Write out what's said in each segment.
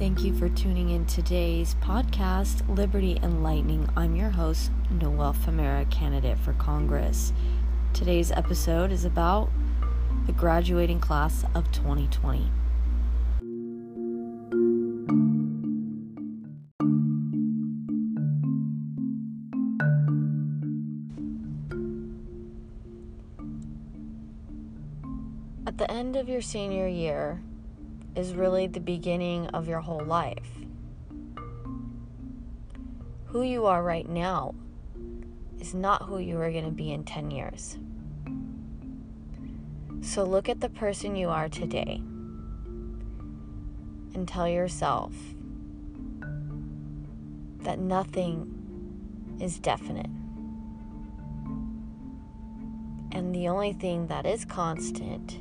Thank you for tuning in today's podcast, Liberty and Lightning. I'm your host, Noel Famera, candidate for Congress. Today's episode is about the graduating class of 2020. At the end of your senior year is really the beginning of your whole life. Who you are right now is not who you are going to be in 10 years. So look at the person you are today and tell yourself that nothing is definite. And the only thing that is constant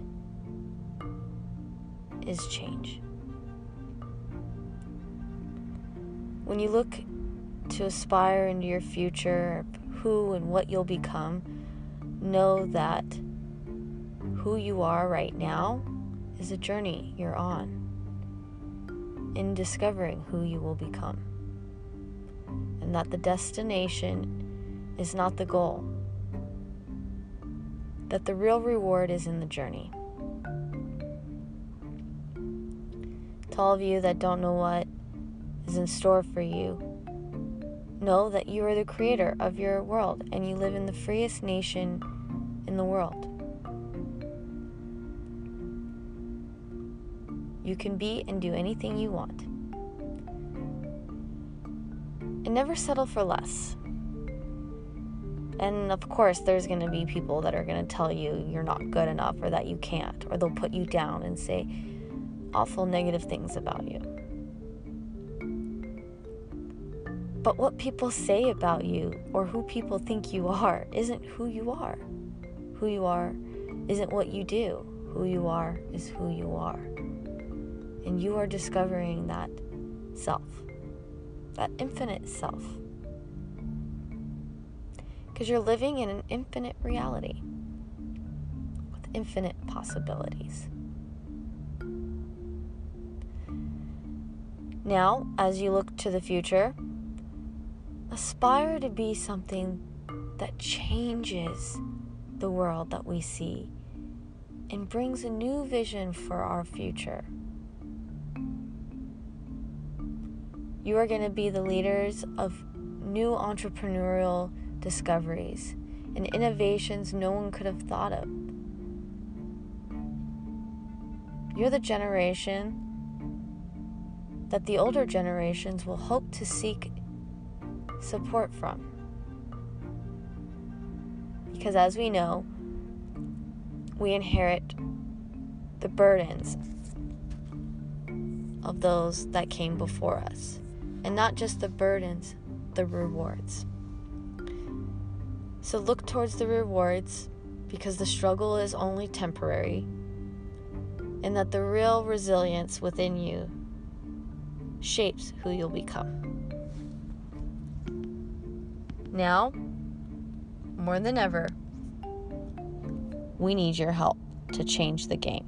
is change. When you look to aspire into your future, who and what you'll become, know that who you are right now is a journey you're on in discovering who you will become. And that the destination is not the goal, that the real reward is in the journey. All of you that don't know what is in store for you, know that you are the creator of your world and you live in the freest nation in the world. You can be and do anything you want. And never settle for less. And of course, there's going to be people that are going to tell you you're not good enough or that you can't, or they'll put you down and say awful negative things about you. But what people say about you or who people think you are isn't who you are. Who you are isn't what you do. Who you are is who you are. And you are discovering that self, that infinite self. Because you're living in an infinite reality with infinite possibilities. Now, as you look to the future, aspire to be something that changes the world that we see and brings a new vision for our future. You are going to be the leaders of new entrepreneurial discoveries and innovations no one could have thought of. You're the generation that the older generations will hope to seek support from. Because as we know, we inherit the burdens of those that came before us. And not just the burdens, the rewards. So look towards the rewards because the struggle is only temporary, and that the real resilience within you shapes who you'll become. Now, more than ever, we need your help to change the game.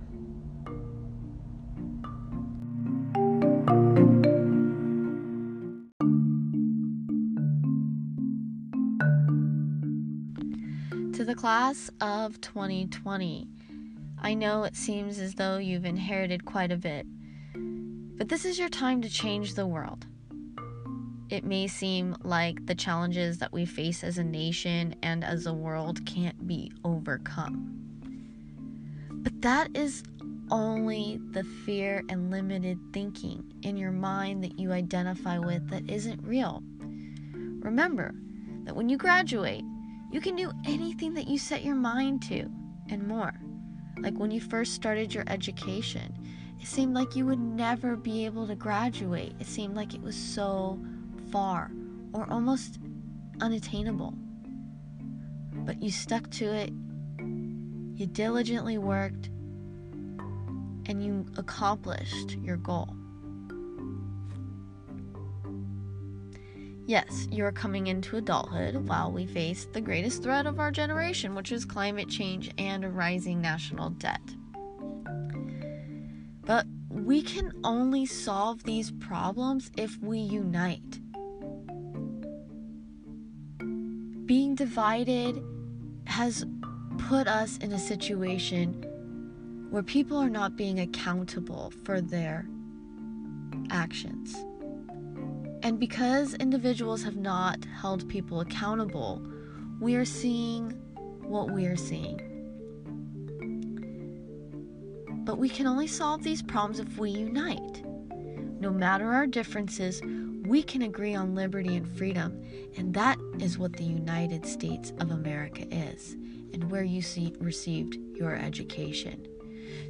To the class of 2020, I know it seems as though you've inherited quite a bit, but this is your time to change the world. It may seem like the challenges that we face as a nation and as a world can't be overcome. But that is only the fear and limited thinking in your mind that you identify with that isn't real. Remember that when you graduate, you can do anything that you set your mind to and more. Like when you first started your education, it seemed like you would never be able to graduate. It seemed like it was so far or almost unattainable. But you stuck to it, you diligently worked, and you accomplished your goal. Yes, you're coming into adulthood while we face the greatest threat of our generation, which is climate change and a rising national debt. But we can only solve these problems if we unite. Being divided has put us in a situation where people are not being accountable for their actions. And because individuals have not held people accountable, we are seeing what we are seeing. But we can only solve these problems if we unite. No matter our differences, we can agree on liberty and freedom, and that is what the United States of America is, and where you see, received your education.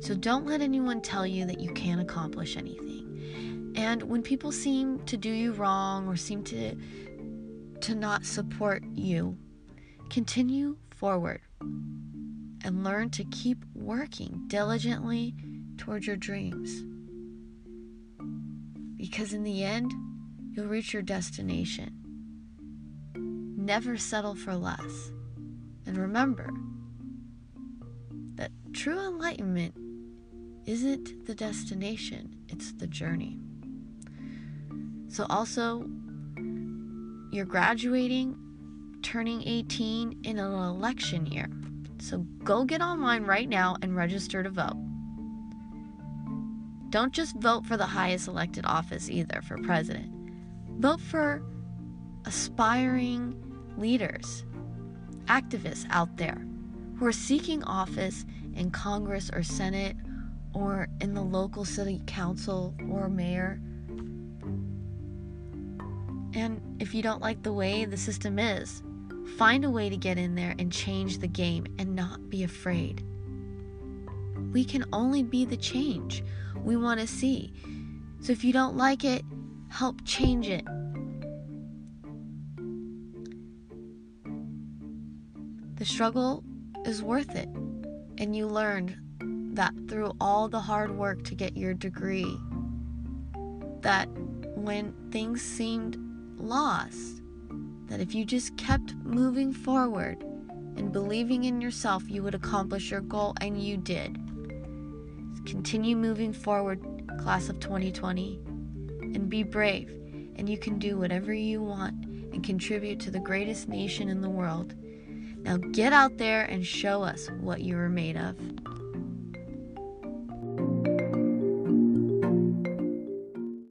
So don't let anyone tell you that you can't accomplish anything. And when people seem to do you wrong or seem to to not support you, continue forward and learn to keep working diligently towards your dreams. Because in the end, you'll reach your destination. Never settle for less. And remember that true enlightenment isn't the destination, it's the journey. So, also, you're graduating, turning 18 in an election year. So go get online right now and register to vote. Don't just vote for the highest elected office either for president. Vote for aspiring leaders, activists out there who are seeking office in Congress or Senate or in the local city council or mayor. And if you don't like the way the system is, Find a way to get in there and change the game and not be afraid. We can only be the change we want to see. So if you don't like it, help change it. The struggle is worth it. And you learned that through all the hard work to get your degree, that when things seemed lost, that if you just kept moving forward and believing in yourself, you would accomplish your goal, and you did. Continue moving forward, class of 2020, and be brave, and you can do whatever you want and contribute to the greatest nation in the world. Now get out there and show us what you are made of.